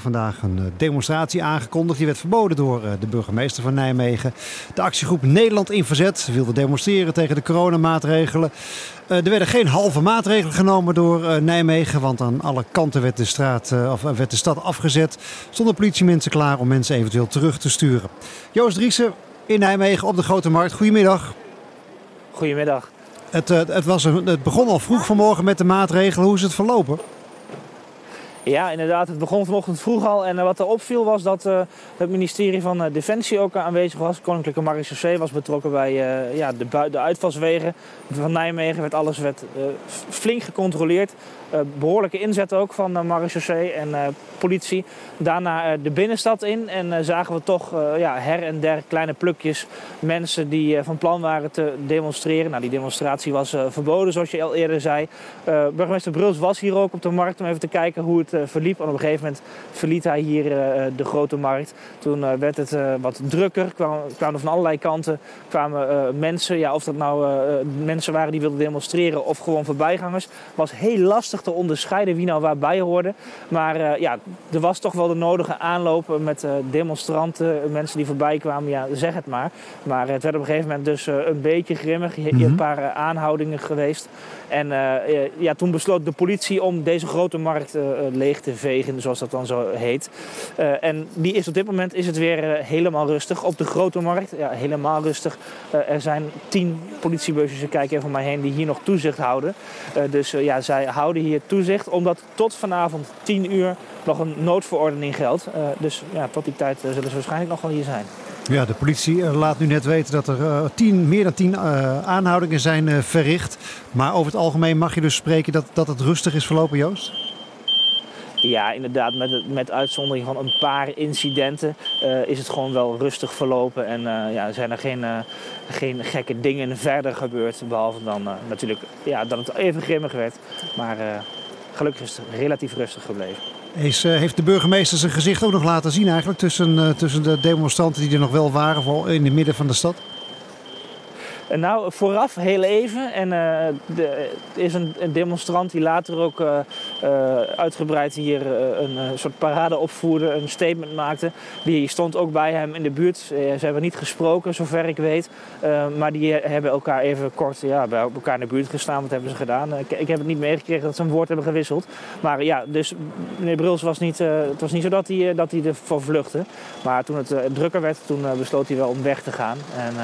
Vandaag een eh, demonstratie aangekondigd. Die werd verboden door eh, de burgemeester van Nijmegen. De actiegroep Nederland in Verzet wilde demonstreren tegen de coronamaatregelen. Uh, er werden geen halve maatregelen genomen door Nijmegen, want aan alle kanten werd de, straat, of werd de stad afgezet. Stonden politiemensen klaar om mensen eventueel terug te sturen. Joost Driessen in Nijmegen op de Grote Markt. Goedemiddag. Goedemiddag. Het, het, was een, het begon al vroeg vanmorgen met de maatregelen. Hoe is het verlopen? Ja, inderdaad. Het begon vanochtend vroeg al. En uh, wat er opviel was dat uh, het ministerie van uh, Defensie ook aanwezig was. Koninklijke Marechaussee was betrokken bij ja, de, de uitvalswegen van Nijmegen. Werd alles werd, flink gecontroleerd. behoorlijke inzet ook van uh, marechaussee en politie. Daarna de binnenstad in en zagen we toch ja, her en der kleine plukjes mensen die van plan waren te demonstreren. Nou, die demonstratie was verboden, zoals je al eerder zei. burgemeester Bruls was hier ook op de markt om even te kijken hoe het verliep. En op een gegeven moment verliet hij hier de grote markt. Toen werd het wat drukker, kwamen, kwamen van allerlei kanten kwamen mensen. Ja, of dat nou mensen waren die wilden demonstreren of gewoon voorbijgangers. was heel lastig te onderscheiden wie nou waarbij hoorde. Maar ja, er was toch wel de nodige aanloop met demonstranten, mensen die voorbij kwamen. Ja, zeg het maar. Maar het werd op een gegeven moment dus een beetje grimmig. Mm een paar aanhoudingen geweest. En ja, toen besloot de politie om deze grote markt leeg te vegen, zoals dat dan zo heet. Uh, en die is op dit moment is het weer uh, helemaal rustig. Op de grote markt, ja, helemaal rustig. Uh, er zijn tien politiebussen, ik kijk even om mij heen, die hier nog toezicht houden. dus ja, zij houden hier toezicht, omdat tot vanavond 10 uur nog een noodverordening geldt. dus ja, tot die tijd zullen ze waarschijnlijk nog wel hier zijn. Ja, de politie laat nu net weten dat er tien, meer dan tien aanhoudingen zijn verricht. Maar over het algemeen mag je dus spreken dat, dat het rustig is verlopen, Joost? Ja, inderdaad, met, met uitzondering van een paar incidenten uh, is het gewoon wel rustig verlopen. En uh, ja, zijn er geen, uh, geen gekke dingen verder gebeurd. Behalve dan natuurlijk ja, dat het even grimmig werd. Maar gelukkig is het relatief rustig gebleven. Is, heeft de burgemeester zijn gezicht ook nog laten zien eigenlijk tussen, tussen de demonstranten die er nog wel waren, vooral in het midden van de stad? Nou, vooraf heel even. En uh, er is een, demonstrant die later ook uh, uh, uitgebreid hier een soort parade opvoerde, een statement maakte. Die stond ook bij hem in de buurt. ze hebben niet gesproken, zover ik weet. maar die hebben elkaar even kort ja, bij elkaar in de buurt gestaan. Wat hebben ze gedaan? Ik, ik heb het niet meegekregen dat ze een woord hebben gewisseld. Maar ja, dus meneer Bruls was niet, het was niet zo dat hij, dat hij ervoor vluchtte. Maar toen het drukker werd, toen besloot hij wel om weg te gaan. En,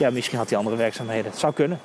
ja, misschien had hij andere werkzaamheden. Het zou kunnen.